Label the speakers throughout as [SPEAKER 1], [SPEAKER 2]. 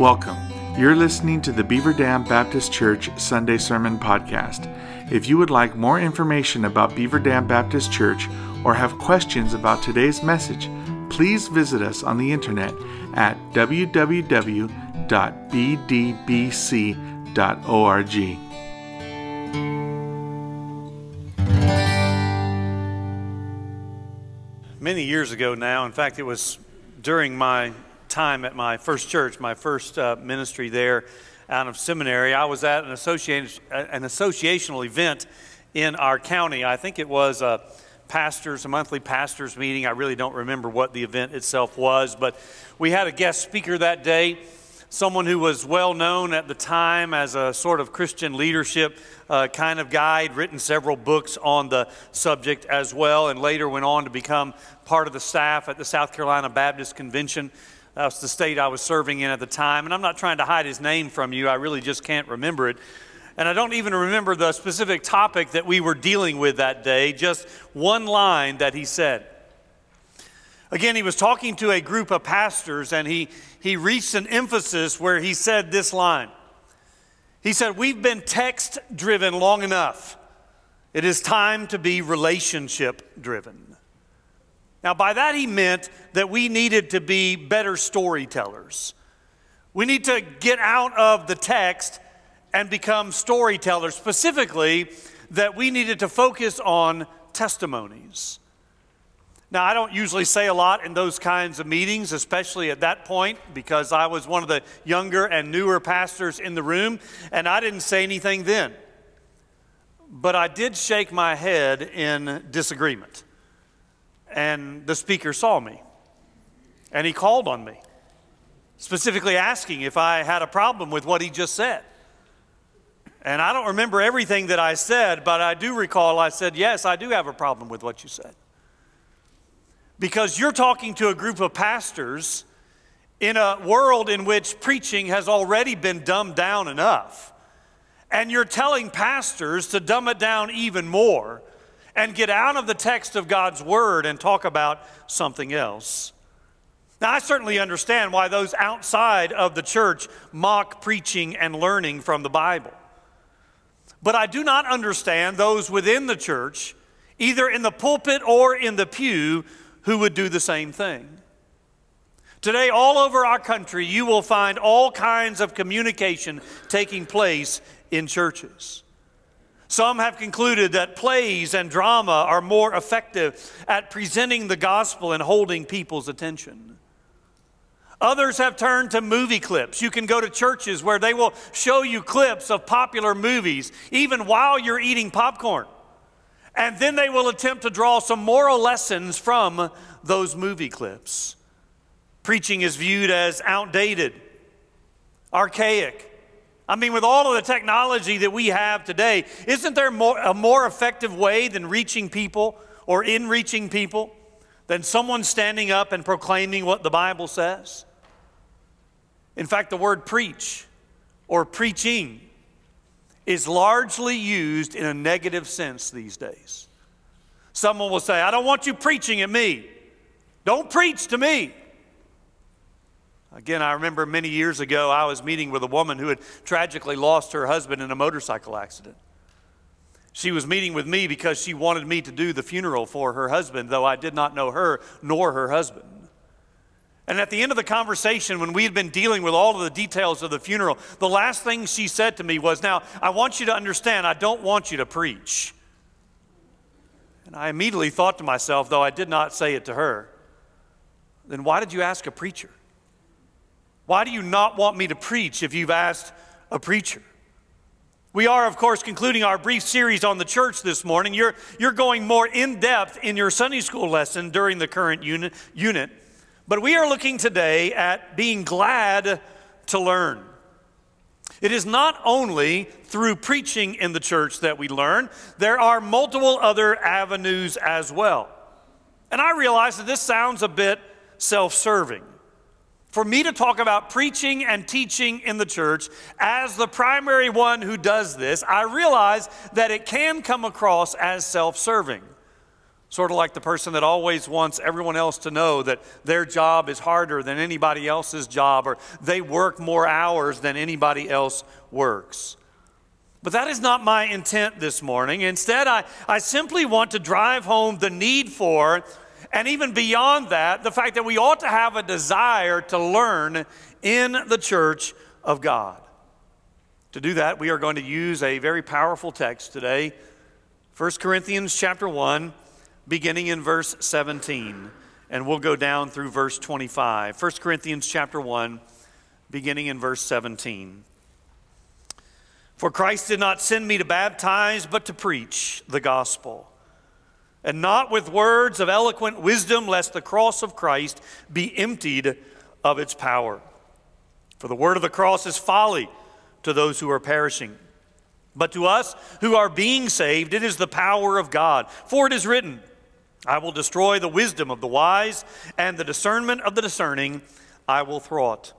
[SPEAKER 1] Welcome. You're listening to the Beaver Dam Baptist Church Sunday Sermon Podcast. If you would like more information about Beaver Dam Baptist Church or have questions about today's message, please visit us on the internet at www.bdbc.org.
[SPEAKER 2] Many years ago now, in fact, it was during my time at my first church, my first uh, ministry there out of seminary, I was at an, an associational event in our county. I think it was a pastors, a monthly pastors meeting. I really don't remember what the event itself was, but we had a guest speaker that day, someone who was well known at the time as a sort of Christian leadership uh, kind of guy, He'd written several books on the subject as well, and later went on to become part of the staff at the South Carolina Baptist Convention. That was the state I was serving in at the time. And I'm not trying to hide his name from you, I really just can't remember it. And I don't even remember the specific topic that we were dealing with that day, just one line that he said. Again, he was talking to a group of pastors, and he, he reached an emphasis where he said this line. He said, We've been text driven long enough. It is time to be relationship driven. Now, by that, he meant that we needed to be better storytellers. We need to get out of the text and become storytellers, specifically, that we needed to focus on testimonies. Now, I don't usually say a lot in those kinds of meetings, especially at that point, because I was one of the younger and newer pastors in the room, and I didn't say anything then. But I did shake my head in disagreement and the speaker saw me. And he called on me, specifically asking if I had a problem with what he just said. And I don't remember everything that I said, but I do recall I said, Yes, I do have a problem with what you said. Because you're talking to a group of pastors in a world in which preaching has already been dumbed down enough. And you're telling pastors to dumb it down even more and get out of the text of God's Word and talk about something else. Now, I certainly understand why those outside of the church mock preaching and learning from the Bible. But I do not understand those within the church, either in the pulpit or in the pew, who would do the same thing. Today, all over our country, you will find all kinds of communication taking place in churches. Some have concluded that plays and drama are more effective at presenting the gospel and holding people's attention. Others have turned to movie clips. You can go to churches where they will show you clips of popular movies, even while you're eating popcorn. And then they will attempt to draw some moral lessons from those movie clips. Preaching is viewed as outdated, archaic, I mean, with all of the technology that we have today, isn't there more, a more effective way than reaching people or in reaching people than someone standing up and proclaiming what the Bible says? In fact, the word preach or preaching is largely used in a negative sense these days. Someone will say, I don't want you preaching at me. Don't preach to me. Again, I remember many years ago, I was meeting with a woman who had tragically lost her husband in a motorcycle accident. She was meeting with me because she wanted me to do the funeral for her husband, though I did not know her nor her husband. And at the end of the conversation, when we had been dealing with all of the details of the funeral, the last thing she said to me was, Now, I want you to understand, I don't want you to preach. And I immediately thought to myself, though I did not say it to her, then why did you ask a preacher? Why do you not want me to preach if you've asked a preacher? We are, of course, concluding our brief series on the church this morning. You're, you're going more in depth in your Sunday school lesson during the current unit, unit. But we are looking today at being glad to learn. It is not only through preaching in the church that we learn, there are multiple other avenues as well. And I realize that this sounds a bit self serving for me to talk about preaching and teaching in the church as the primary one who does this, I realize that it can come across as self serving. Sort of like the person that always wants everyone else to know that their job is harder than anybody else's job or they work more hours than anybody else works. But that is not my intent this morning. Instead, I, I simply want to drive home the need for, and even beyond that, the fact that we ought to have a desire to learn in the church of God. To do that, we are going to use a very powerful text today 1 Corinthians chapter 1 beginning in verse 17, and we'll go down through verse 25. 1 Corinthians chapter 1, beginning in verse 17. For Christ did not send me to baptize, but to preach the gospel, and not with words of eloquent wisdom, lest the cross of Christ be emptied of its power. For the word of the cross is folly to those who are perishing. But to us who are being saved, it is the power of God. For it is written, I will destroy the wisdom of the wise, and the discernment of the discerning I will thwart.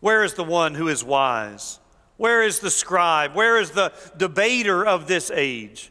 [SPEAKER 2] Where is the one who is wise? Where is the scribe? Where is the debater of this age?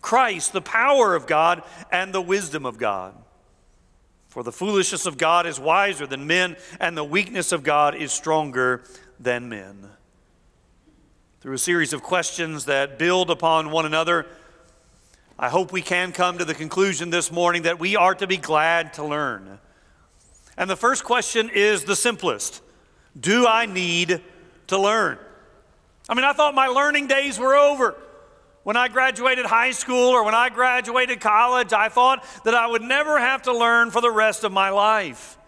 [SPEAKER 2] Christ, the power of God and the wisdom of God. For the foolishness of God is wiser than men, and the weakness of God is stronger than men. Through a series of questions that build upon one another, I hope we can come to the conclusion this morning that we are to be glad to learn. And the first question is the simplest Do I need to learn? I mean, I thought my learning days were over. When I graduated high school or when I graduated college, I thought that I would never have to learn for the rest of my life.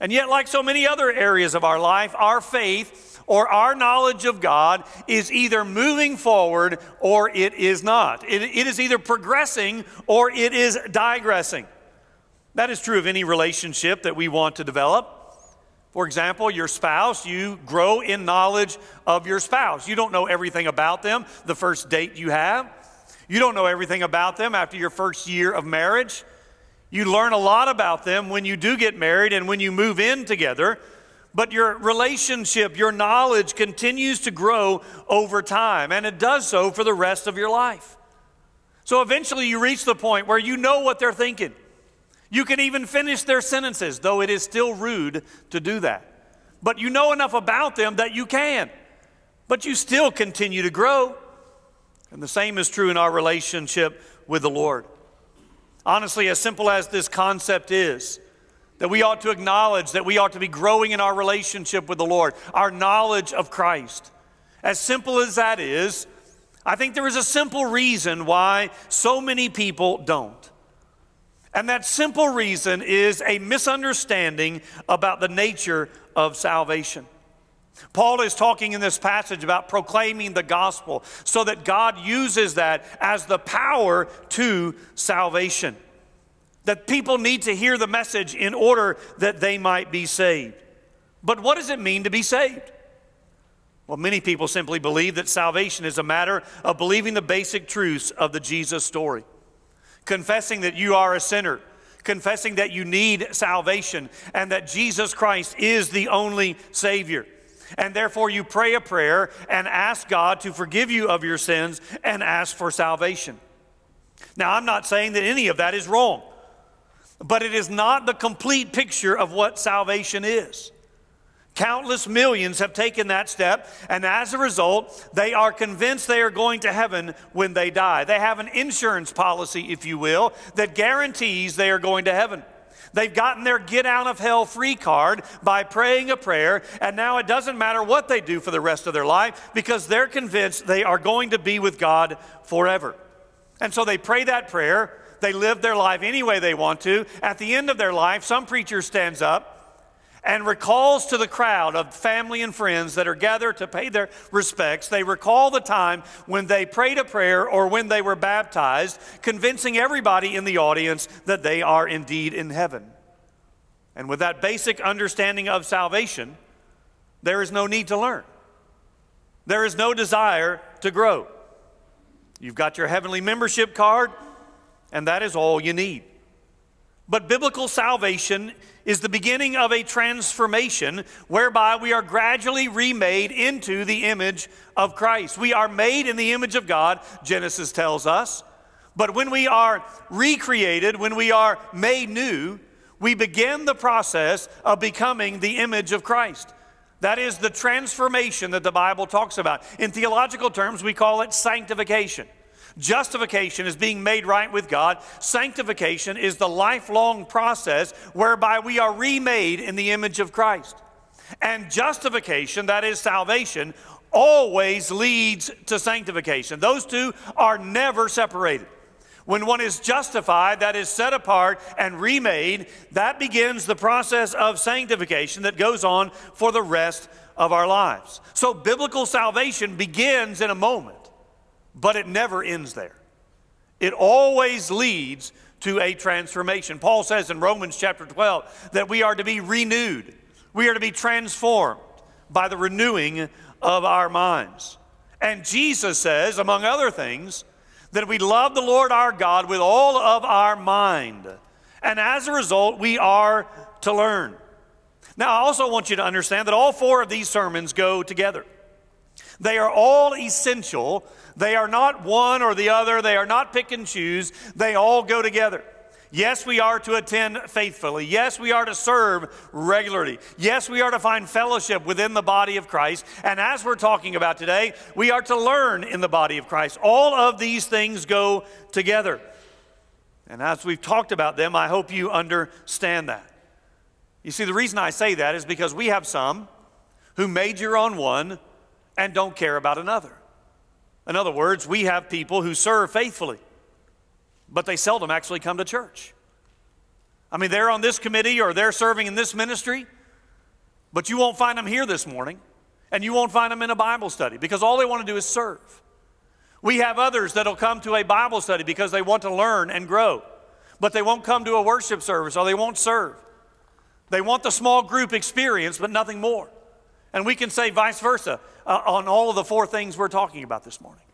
[SPEAKER 2] And yet, like so many other areas of our life, our faith or our knowledge of God is either moving forward or it is not. It, it is either progressing or it is digressing. That is true of any relationship that we want to develop. For example, your spouse, you grow in knowledge of your spouse. You don't know everything about them the first date you have. You don't know everything about them after your first year of marriage. You learn a lot about them when you do get married and when you move in together but your relationship, your knowledge continues to grow over time, and it does so for the rest of your life. So eventually you reach the point where you know what they're thinking. You can even finish their sentences, though it is still rude to do that. But you know enough about them that you can. But you still continue to grow. And the same is true in our relationship with the Lord. Honestly, as simple as this concept is, that we ought to acknowledge that we ought to be growing in our relationship with the Lord, our knowledge of Christ. As simple as that is, I think there is a simple reason why so many people don't. And that simple reason is a misunderstanding about the nature of salvation. Paul is talking in this passage about proclaiming the gospel so that God uses that as the power to salvation that people need to hear the message in order that they might be saved. But what does it mean to be saved? Well, many people simply believe that salvation is a matter of believing the basic truths of the Jesus story, confessing that you are a sinner, confessing that you need salvation, and that Jesus Christ is the only Savior. And therefore, you pray a prayer and ask God to forgive you of your sins and ask for salvation. Now, I'm not saying that any of that is wrong but it is not the complete picture of what salvation is. Countless millions have taken that step, and as a result, they are convinced they are going to heaven when they die. They have an insurance policy, if you will, that guarantees they are going to heaven. They've gotten their get out of hell free card by praying a prayer, and now it doesn't matter what they do for the rest of their life because they're convinced they are going to be with God forever. And so they pray that prayer, they live their life any way they want to. At the end of their life, some preacher stands up and recalls to the crowd of family and friends that are gathered to pay their respects, they recall the time when they prayed a prayer or when they were baptized, convincing everybody in the audience that they are indeed in heaven. And with that basic understanding of salvation, there is no need to learn. There is no desire to grow. You've got your heavenly membership card, and that is all you need. But biblical salvation is the beginning of a transformation whereby we are gradually remade into the image of Christ. We are made in the image of God, Genesis tells us. But when we are recreated, when we are made new, we begin the process of becoming the image of Christ. That is the transformation that the Bible talks about. In theological terms, we call it sanctification. Justification is being made right with God. Sanctification is the lifelong process whereby we are remade in the image of Christ. And justification, that is salvation, always leads to sanctification. Those two are never separated. When one is justified, that is set apart and remade, that begins the process of sanctification that goes on for the rest of our lives. So biblical salvation begins in a moment but it never ends there. It always leads to a transformation. Paul says in Romans chapter 12 that we are to be renewed, we are to be transformed by the renewing of our minds. And Jesus says, among other things, that we love the Lord our God with all of our mind. And as a result, we are to learn. Now, I also want you to understand that all four of these sermons go together. They are all essential they are not one or the other, they are not pick and choose, they all go together. Yes, we are to attend faithfully. Yes, we are to serve regularly. Yes, we are to find fellowship within the body of Christ. And as we're talking about today, we are to learn in the body of Christ. All of these things go together. And as we've talked about them, I hope you understand that. You see, the reason I say that is because we have some who major on one and don't care about another. In other words, we have people who serve faithfully, but they seldom actually come to church. I mean, they're on this committee or they're serving in this ministry, but you won't find them here this morning, and you won't find them in a Bible study because all they want to do is serve. We have others that'll come to a Bible study because they want to learn and grow, but they won't come to a worship service or they won't serve. They want the small group experience, but nothing more. And we can say vice versa uh, on all of the four things we're talking about this morning.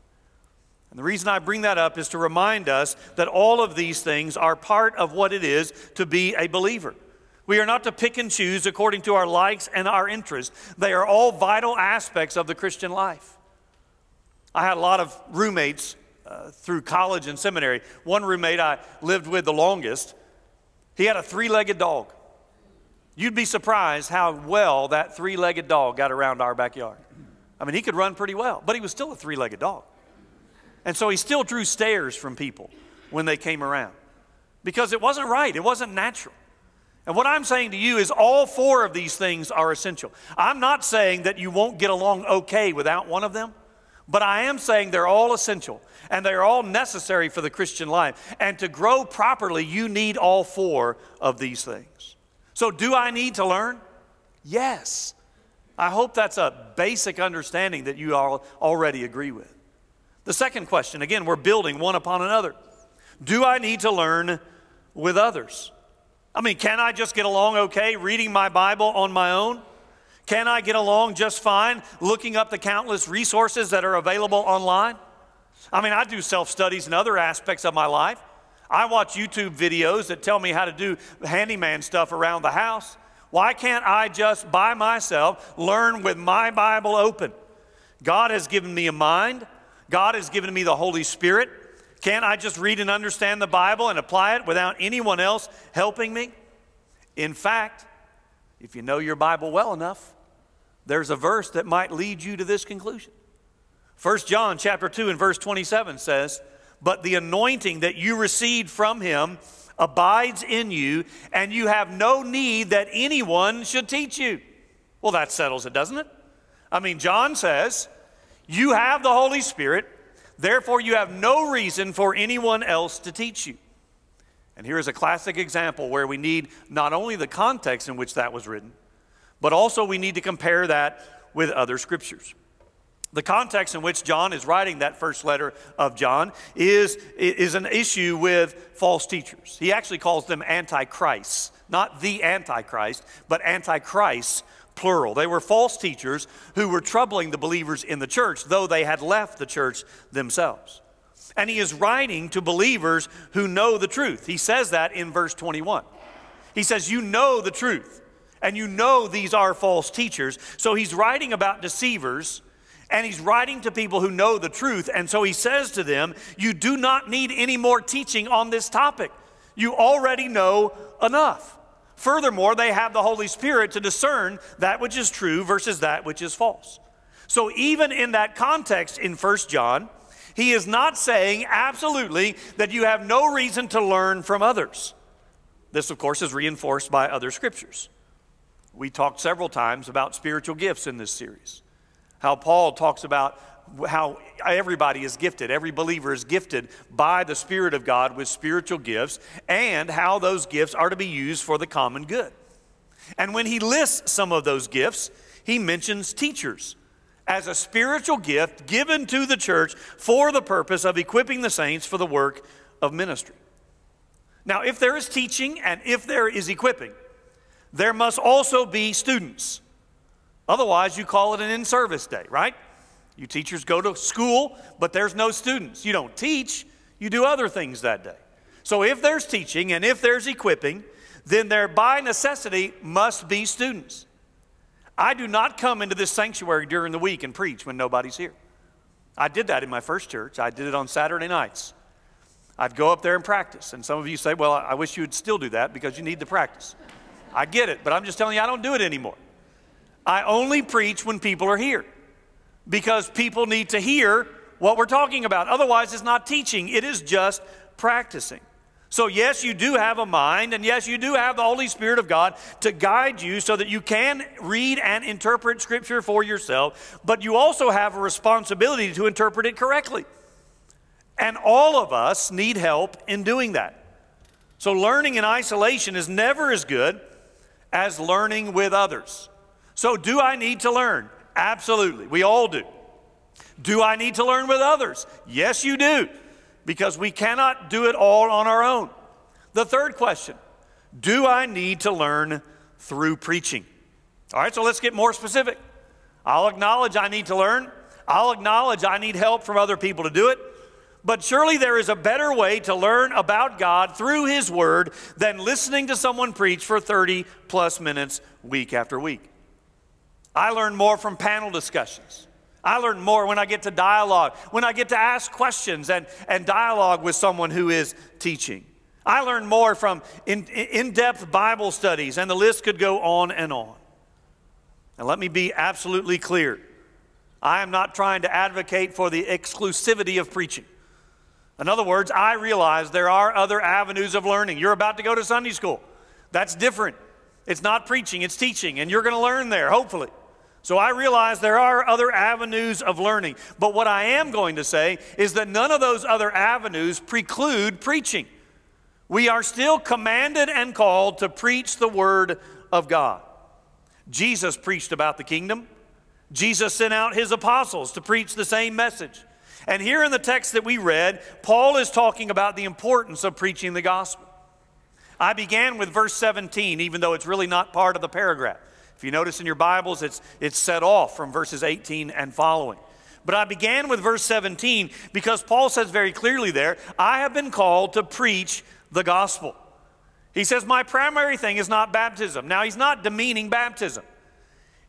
[SPEAKER 2] And the reason I bring that up is to remind us that all of these things are part of what it is to be a believer. We are not to pick and choose according to our likes and our interests. They are all vital aspects of the Christian life. I had a lot of roommates uh, through college and seminary. One roommate I lived with the longest, he had a three legged dog. You'd be surprised how well that three legged dog got around our backyard. I mean, he could run pretty well, but he was still a three legged dog. And so he still drew stares from people when they came around because it wasn't right, it wasn't natural. And what I'm saying to you is all four of these things are essential. I'm not saying that you won't get along okay without one of them, but I am saying they're all essential and they're all necessary for the Christian life. And to grow properly, you need all four of these things. So, do I need to learn? Yes. I hope that's a basic understanding that you all already agree with. The second question again, we're building one upon another. Do I need to learn with others? I mean, can I just get along okay reading my Bible on my own? Can I get along just fine looking up the countless resources that are available online? I mean, I do self studies in other aspects of my life. I watch YouTube videos that tell me how to do handyman stuff around the house. Why can't I just by myself learn with my Bible open? God has given me a mind, God has given me the Holy Spirit. Can't I just read and understand the Bible and apply it without anyone else helping me? In fact, if you know your Bible well enough, there's a verse that might lead you to this conclusion. 1 John chapter 2 and verse 27 says, "But the anointing that you received from him abides in you, and you have no need that anyone should teach you. Well, that settles it, doesn't it? I mean, John says, You have the Holy Spirit, therefore, you have no reason for anyone else to teach you. And here is a classic example where we need not only the context in which that was written, but also we need to compare that with other scriptures. The context in which John is writing that first letter of John is, is an issue with false teachers. He actually calls them antichrists, not the antichrist, but antichrists, plural. They were false teachers who were troubling the believers in the church, though they had left the church themselves. And he is writing to believers who know the truth. He says that in verse 21. He says, You know the truth, and you know these are false teachers. So he's writing about deceivers and he's writing to people who know the truth. And so he says to them, You do not need any more teaching on this topic. You already know enough. Furthermore, they have the Holy Spirit to discern that which is true versus that which is false. So, even in that context in First John, he is not saying absolutely that you have no reason to learn from others. This, of course, is reinforced by other scriptures. We talked several times about spiritual gifts in this series how Paul talks about how everybody is gifted, every believer is gifted by the Spirit of God with spiritual gifts, and how those gifts are to be used for the common good. And when he lists some of those gifts, he mentions teachers as a spiritual gift given to the church for the purpose of equipping the saints for the work of ministry. Now, if there is teaching and if there is equipping, there must also be students. Otherwise, you call it an in service day, right? You teachers go to school, but there's no students. You don't teach, you do other things that day. So if there's teaching and if there's equipping, then there by necessity must be students. I do not come into this sanctuary during the week and preach when nobody's here. I did that in my first church. I did it on Saturday nights. I'd go up there and practice. And some of you say, well, I wish you would still do that because you need the practice. I get it, but I'm just telling you, I don't do it anymore. I only preach when people are here because people need to hear what we're talking about. Otherwise, it's not teaching, it is just practicing. So, yes, you do have a mind, and yes, you do have the Holy Spirit of God to guide you so that you can read and interpret Scripture for yourself, but you also have a responsibility to interpret it correctly. And all of us need help in doing that. So, learning in isolation is never as good as learning with others. So, do I need to learn? Absolutely. We all do. Do I need to learn with others? Yes, you do, because we cannot do it all on our own. The third question Do I need to learn through preaching? All right, so let's get more specific. I'll acknowledge I need to learn, I'll acknowledge I need help from other people to do it. But surely there is a better way to learn about God through His Word than listening to someone preach for 30 plus minutes week after week. I learn more from panel discussions. I learn more when I get to dialogue, when I get to ask questions and, and dialogue with someone who is teaching. I learn more from in, in depth Bible studies, and the list could go on and on. And let me be absolutely clear I am not trying to advocate for the exclusivity of preaching. In other words, I realize there are other avenues of learning. You're about to go to Sunday school, that's different. It's not preaching, it's teaching, and you're going to learn there, hopefully. So I realize there are other avenues of learning. But what I am going to say is that none of those other avenues preclude preaching. We are still commanded and called to preach the Word of God. Jesus preached about the kingdom. Jesus sent out his apostles to preach the same message. And here in the text that we read, Paul is talking about the importance of preaching the gospel. I began with verse 17, even though it's really not part of the paragraph. If you notice in your Bibles, it's, it's set off from verses 18 and following. But I began with verse 17 because Paul says very clearly there, I have been called to preach the gospel. He says, My primary thing is not baptism. Now, he's not demeaning baptism.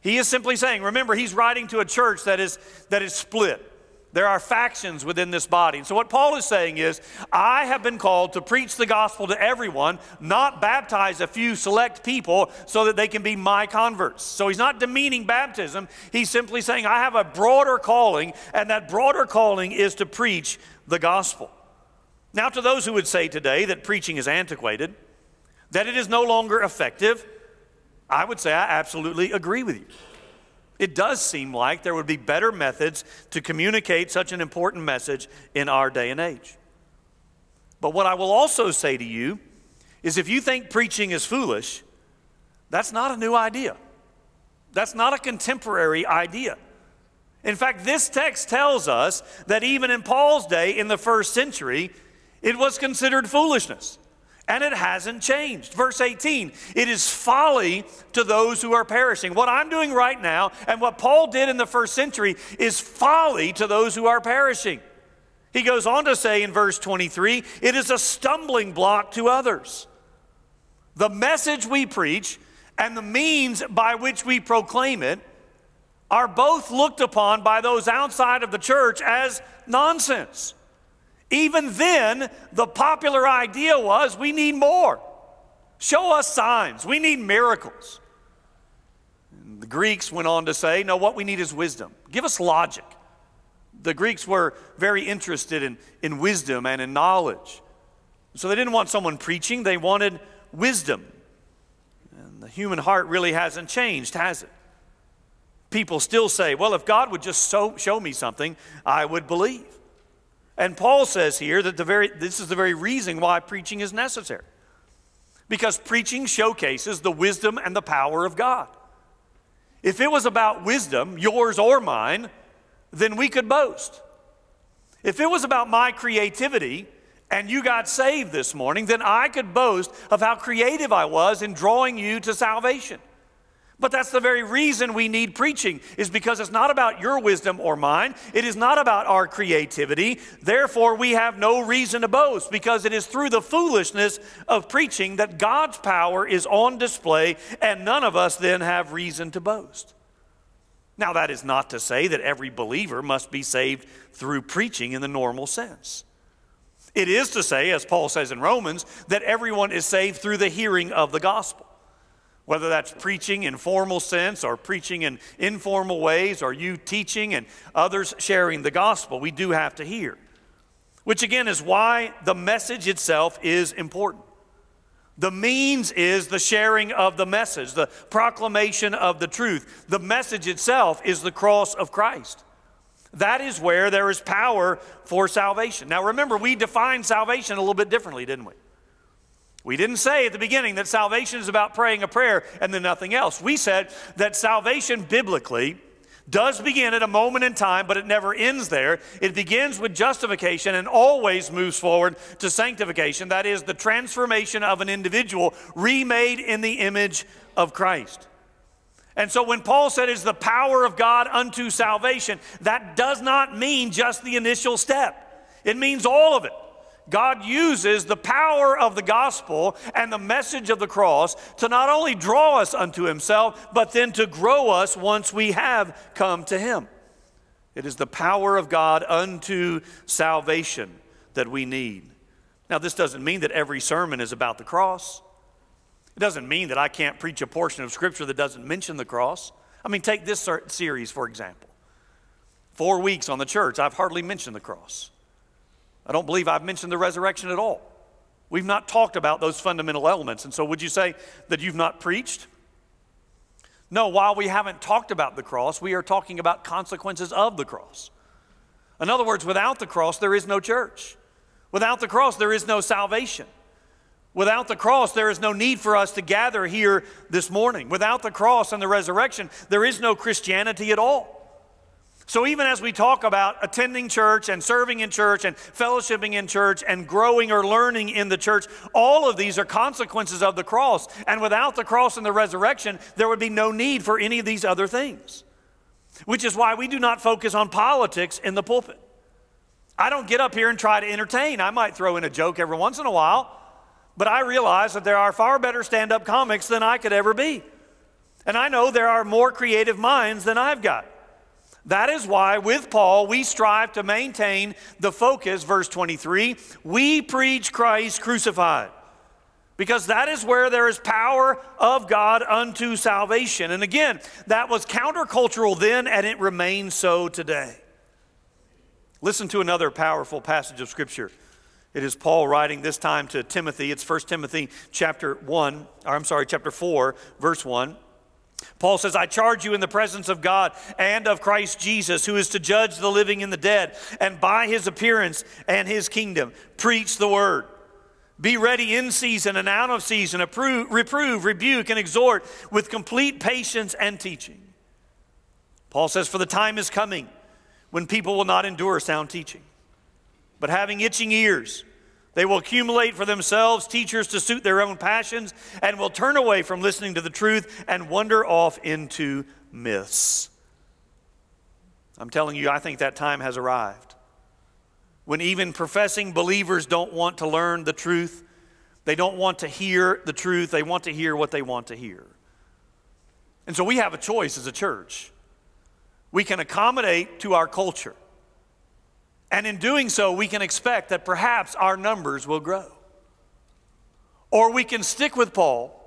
[SPEAKER 2] He is simply saying, remember, he's writing to a church that is, that is split. There are factions within this body. And so, what Paul is saying is, I have been called to preach the gospel to everyone, not baptize a few select people so that they can be my converts. So, he's not demeaning baptism. He's simply saying, I have a broader calling, and that broader calling is to preach the gospel. Now, to those who would say today that preaching is antiquated, that it is no longer effective, I would say I absolutely agree with you. It does seem like there would be better methods to communicate such an important message in our day and age. But what I will also say to you is if you think preaching is foolish, that's not a new idea. That's not a contemporary idea. In fact, this text tells us that even in Paul's day, in the first century, it was considered foolishness. And it hasn't changed. Verse 18, it is folly to those who are perishing. What I'm doing right now and what Paul did in the first century is folly to those who are perishing. He goes on to say in verse 23, it is a stumbling block to others. The message we preach and the means by which we proclaim it are both looked upon by those outside of the church as nonsense. Even then, the popular idea was we need more. Show us signs. We need miracles. The Greeks went on to say, no, what we need is wisdom. Give us logic. The Greeks were very interested in, in wisdom and in knowledge. So they didn't want someone preaching, they wanted wisdom. And the human heart really hasn't changed, has it? People still say, well, if God would just so, show me something, I would believe. And Paul says here that the very, this is the very reason why preaching is necessary. Because preaching showcases the wisdom and the power of God. If it was about wisdom, yours or mine, then we could boast. If it was about my creativity and you got saved this morning, then I could boast of how creative I was in drawing you to salvation. But that's the very reason we need preaching, is because it's not about your wisdom or mine. It is not about our creativity. Therefore, we have no reason to boast, because it is through the foolishness of preaching that God's power is on display, and none of us then have reason to boast. Now, that is not to say that every believer must be saved through preaching in the normal sense. It is to say, as Paul says in Romans, that everyone is saved through the hearing of the gospel whether that's preaching in formal sense or preaching in informal ways or you teaching and others sharing the gospel, we do have to hear. Which again is why the message itself is important. The means is the sharing of the message, the proclamation of the truth. The message itself is the cross of Christ. That is where there is power for salvation. Now remember, we defined salvation a little bit differently, didn't we? We didn't say at the beginning that salvation is about praying a prayer and then nothing else. We said that salvation biblically does begin at a moment in time, but it never ends there. It begins with justification and always moves forward to sanctification. That is the transformation of an individual remade in the image of Christ. And so when Paul said it's the power of God unto salvation, that does not mean just the initial step, it means all of it. God uses the power of the gospel and the message of the cross to not only draw us unto Himself, but then to grow us once we have come to Him. It is the power of God unto salvation that we need. Now, this doesn't mean that every sermon is about the cross. It doesn't mean that I can't preach a portion of Scripture that doesn't mention the cross. I mean, take this series, for example. Four weeks on the church, I've hardly mentioned the cross. I don't believe I've mentioned the resurrection at all. We've not talked about those fundamental elements. And so, would you say that you've not preached? No, while we haven't talked about the cross, we are talking about consequences of the cross. In other words, without the cross, there is no church. Without the cross, there is no salvation. Without the cross, there is no need for us to gather here this morning. Without the cross and the resurrection, there is no Christianity at all. So, even as we talk about attending church and serving in church and fellowshipping in church and growing or learning in the church, all of these are consequences of the cross. And without the cross and the resurrection, there would be no need for any of these other things. Which is why we do not focus on politics in the pulpit. I don't get up here and try to entertain. I might throw in a joke every once in a while, but I realize that there are far better stand up comics than I could ever be. And I know there are more creative minds than I've got. That is why, with Paul, we strive to maintain the focus, verse 23 we preach Christ crucified. Because that is where there is power of God unto salvation. And again, that was countercultural then, and it remains so today. Listen to another powerful passage of Scripture. It is Paul writing this time to Timothy. It's 1 Timothy chapter 1, or I'm sorry, chapter 4, verse 1. Paul says, I charge you in the presence of God and of Christ Jesus, who is to judge the living and the dead, and by his appearance and his kingdom, preach the word. Be ready in season and out of season, approve, reprove, rebuke, and exhort with complete patience and teaching. Paul says, For the time is coming when people will not endure sound teaching, but having itching ears, they will accumulate for themselves teachers to suit their own passions and will turn away from listening to the truth and wander off into myths. I'm telling you, I think that time has arrived. When even professing believers don't want to learn the truth, they don't want to hear the truth, they want to hear what they want to hear. And so we have a choice as a church. We can accommodate to our culture. And in doing so, we can expect that perhaps our numbers will grow. Or we can stick with Paul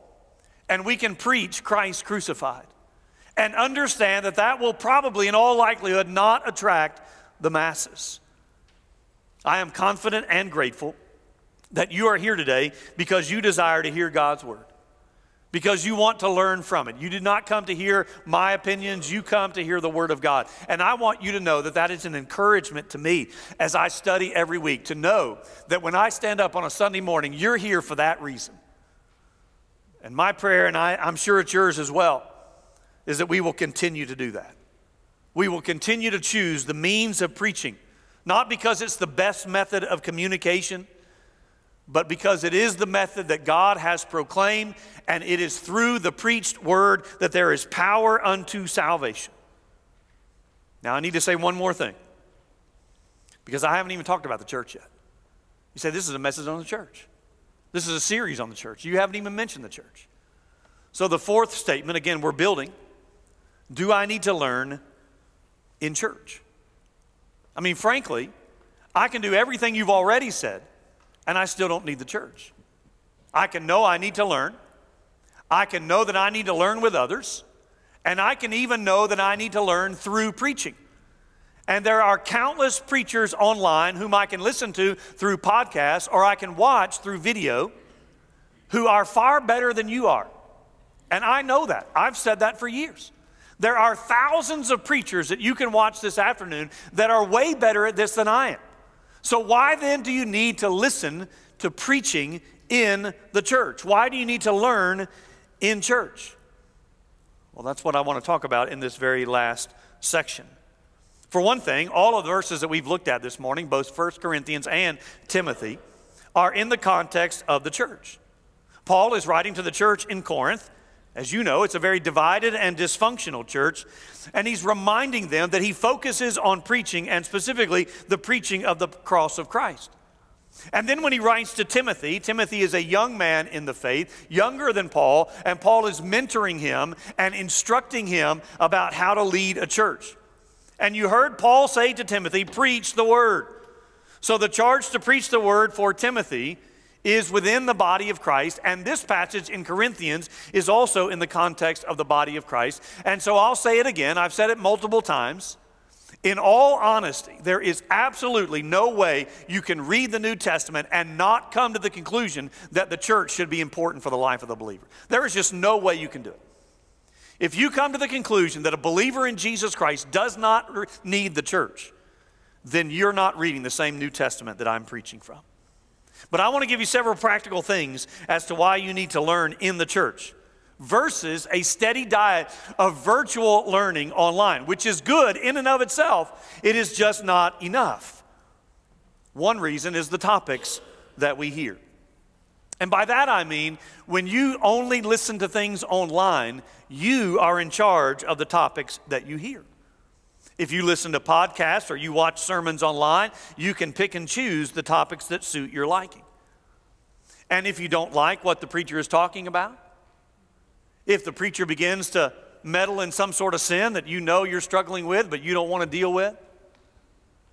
[SPEAKER 2] and we can preach Christ crucified and understand that that will probably, in all likelihood, not attract the masses. I am confident and grateful that you are here today because you desire to hear God's word because you want to learn from it. You did not come to hear my opinions, you come to hear the Word of God. And I want you to know that that is an encouragement to me as I study every week to know that when I stand up on a Sunday morning, you're here for that reason. And my prayer, and I, I'm sure it's yours as well, is that we will continue to do that. We will continue to choose the means of preaching, not because it's the best method of communication but because it is the method that God has proclaimed, and it is through the preached word that there is power unto salvation. Now, I need to say one more thing, because I haven't even talked about the church yet. You say, This is a message on the church. This is a series on the church. You haven't even mentioned the church. So, the fourth statement again, we're building. Do I need to learn in church? I mean, frankly, I can do everything you've already said and I still don't need the church. I can know I need to learn. I can know that I need to learn with others. And I can even know that I need to learn through preaching. And there are countless preachers online whom I can listen to through podcasts or I can watch through video who are far better than you are. And I know that. I've said that for years. There are thousands of preachers that you can watch this afternoon that are way better at this than I am. So, why then do you need to listen to preaching in the church? Why do you need to learn in church? Well, that's what I want to talk about in this very last section. For one thing, all of the verses that we've looked at this morning, both 1 Corinthians and Timothy, are in the context of the church. Paul is writing to the church in Corinth, as you know, it's a very divided and dysfunctional church, and he's reminding them that he focuses on preaching and specifically the preaching of the cross of Christ. And then when he writes to Timothy, Timothy is a young man in the faith, younger than Paul, and Paul is mentoring him and instructing him about how to lead a church. And you heard Paul say to Timothy, Preach the word. So the charge to preach the word for Timothy is within the body of Christ, and this passage in Corinthians is also in the context of the body of Christ. And so I'll say it again, I've said it multiple times. In all honesty, there is absolutely no way you can read the New Testament and not come to the conclusion that the church should be important for the life of the believer. There is just no way you can do it. If you come to the conclusion that a believer in Jesus Christ does not need the church, then you're not reading the same New Testament that I'm preaching from. But I want to give you several practical things as to why you need to learn in the church versus a steady diet of virtual learning online, which is good in and of itself. It is just not enough. One reason is the topics that we hear. And by that I mean, when you only listen to things online, you are in charge of the topics that you hear. If you listen to podcasts or you watch sermons online, you can pick and choose the topics that suit your liking. And if you don't like what the preacher is talking about, if the preacher begins to meddle in some sort of sin that you know you're struggling with but you don't want to deal with,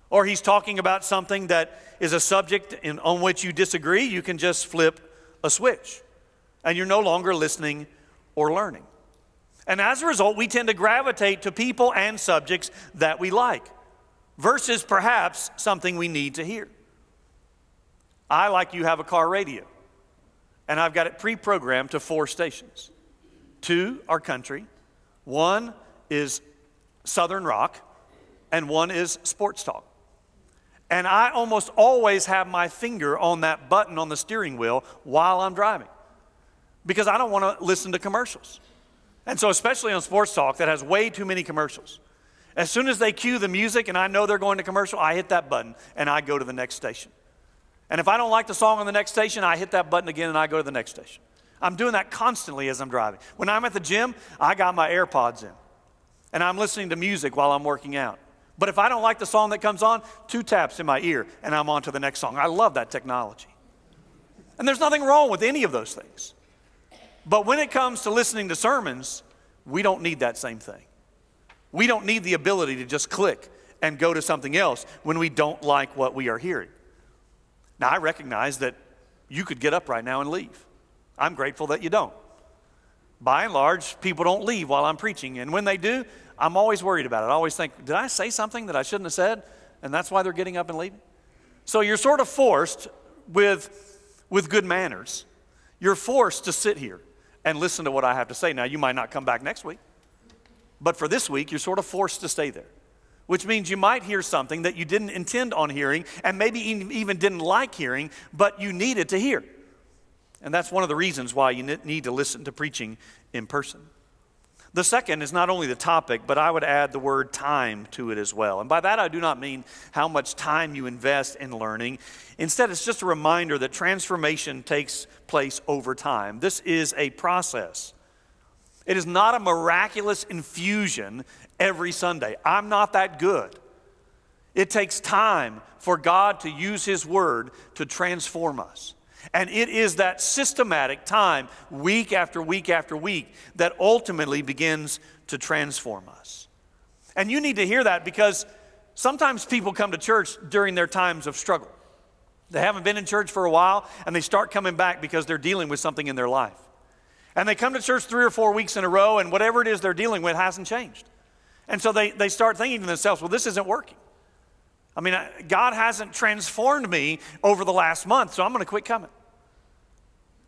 [SPEAKER 2] or he's talking about something that is a subject in, on which you disagree, you can just flip a switch and you're no longer listening or learning. And as a result, we tend to gravitate to people and subjects that we like versus perhaps something we need to hear. I, like you, have a car radio, and I've got it pre programmed to four stations. Two are country, one is Southern rock, and one is sports talk. And I almost always have my finger on that button on the steering wheel while I'm driving because I don't want to listen to commercials. And so, especially on Sports Talk that has way too many commercials. As soon as they cue the music and I know they're going to commercial, I hit that button and I go to the next station. And if I don't like the song on the next station, I hit that button again and I go to the next station. I'm doing that constantly as I'm driving. When I'm at the gym, I got my AirPods in and I'm listening to music while I'm working out. But if I don't like the song that comes on, two taps in my ear and I'm on to the next song. I love that technology. And there's nothing wrong with any of those things. But when it comes to listening to sermons, we don't need that same thing. We don't need the ability to just click and go to something else when we don't like what we are hearing. Now, I recognize that you could get up right now and leave. I'm grateful that you don't. By and large, people don't leave while I'm preaching. And when they do, I'm always worried about it. I always think, did I say something that I shouldn't have said? And that's why they're getting up and leaving. So you're sort of forced with, with good manners. You're forced to sit here and listen to what I have to say. Now, you might not come back next week, but for this week, you're sort of forced to stay there, which means you might hear something that you didn't intend on hearing and maybe even didn't like hearing, but you needed to hear. And that's one of the reasons why you need to listen to preaching in person. The second is not only the topic, but I would add the word time to it as well. And by that, I do not mean how much time you invest in learning. Instead, it's just a reminder that transformation takes place over time. This is a process. It is not a miraculous infusion every Sunday. I'm not that good. It takes time for God to use His Word to transform us. And it is that systematic time, week after week after week, that ultimately begins to transform us. And you need to hear that because sometimes people come to church during their times of struggle. They haven't been in church for a while and they start coming back because they're dealing with something in their life. And they come to church three or four weeks in a row and whatever it is they're dealing with hasn't changed. And so they, they start thinking to themselves, well, this isn't working. I mean, God hasn't transformed me over the last month, so I'm going to quit coming.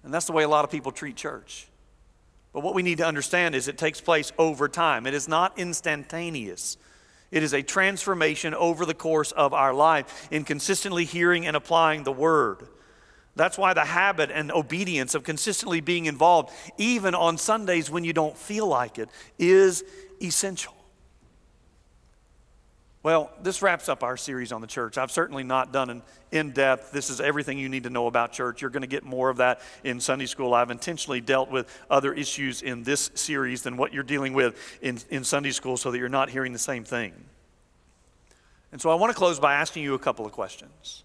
[SPEAKER 2] And that's the way a lot of people treat church. But what we need to understand is it takes place over time, it is not instantaneous. It is a transformation over the course of our life in consistently hearing and applying the word. That's why the habit and obedience of consistently being involved, even on Sundays when you don't feel like it, is essential. Well, this wraps up our series on the church. I've certainly not done an in depth, this is everything you need to know about church. You're going to get more of that in Sunday school. I've intentionally dealt with other issues in this series than what you're dealing with in, in Sunday school so that you're not hearing the same thing. And so I want to close by asking you a couple of questions.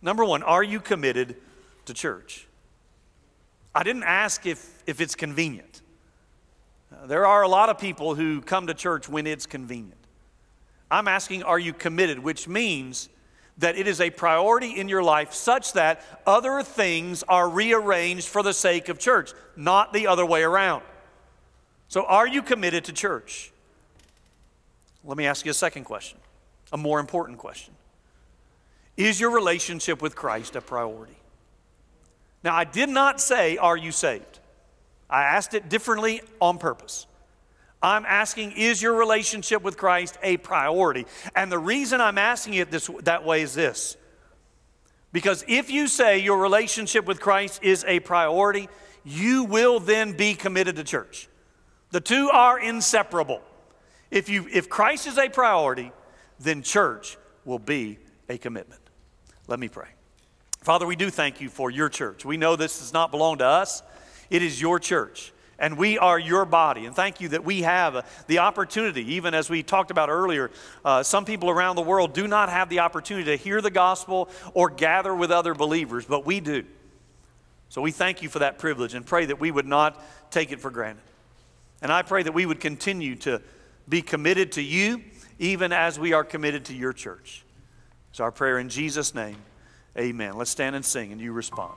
[SPEAKER 2] Number one, are you committed to church? I didn't ask if, if it's convenient. Uh, there are a lot of people who come to church when it's convenient. I'm asking, are you committed? Which means that it is a priority in your life such that other things are rearranged for the sake of church, not the other way around. So, are you committed to church? Let me ask you a second question, a more important question. Is your relationship with Christ a priority? Now, I did not say, Are you saved? I asked it differently on purpose. I'm asking, is your relationship with Christ a priority? And the reason I'm asking it this, that way is this. Because if you say your relationship with Christ is a priority, you will then be committed to church. The two are inseparable. If, you, if Christ is a priority, then church will be a commitment. Let me pray. Father, we do thank you for your church. We know this does not belong to us, it is your church and we are your body. And thank you that we have the opportunity, even as we talked about earlier, uh, some people around the world do not have the opportunity to hear the gospel or gather with other believers, but we do. So we thank you for that privilege and pray that we would not take it for granted. And I pray that we would continue to be committed to you, even as we are committed to your church. It's our prayer in Jesus' name. Amen. Let's stand and sing, and you respond.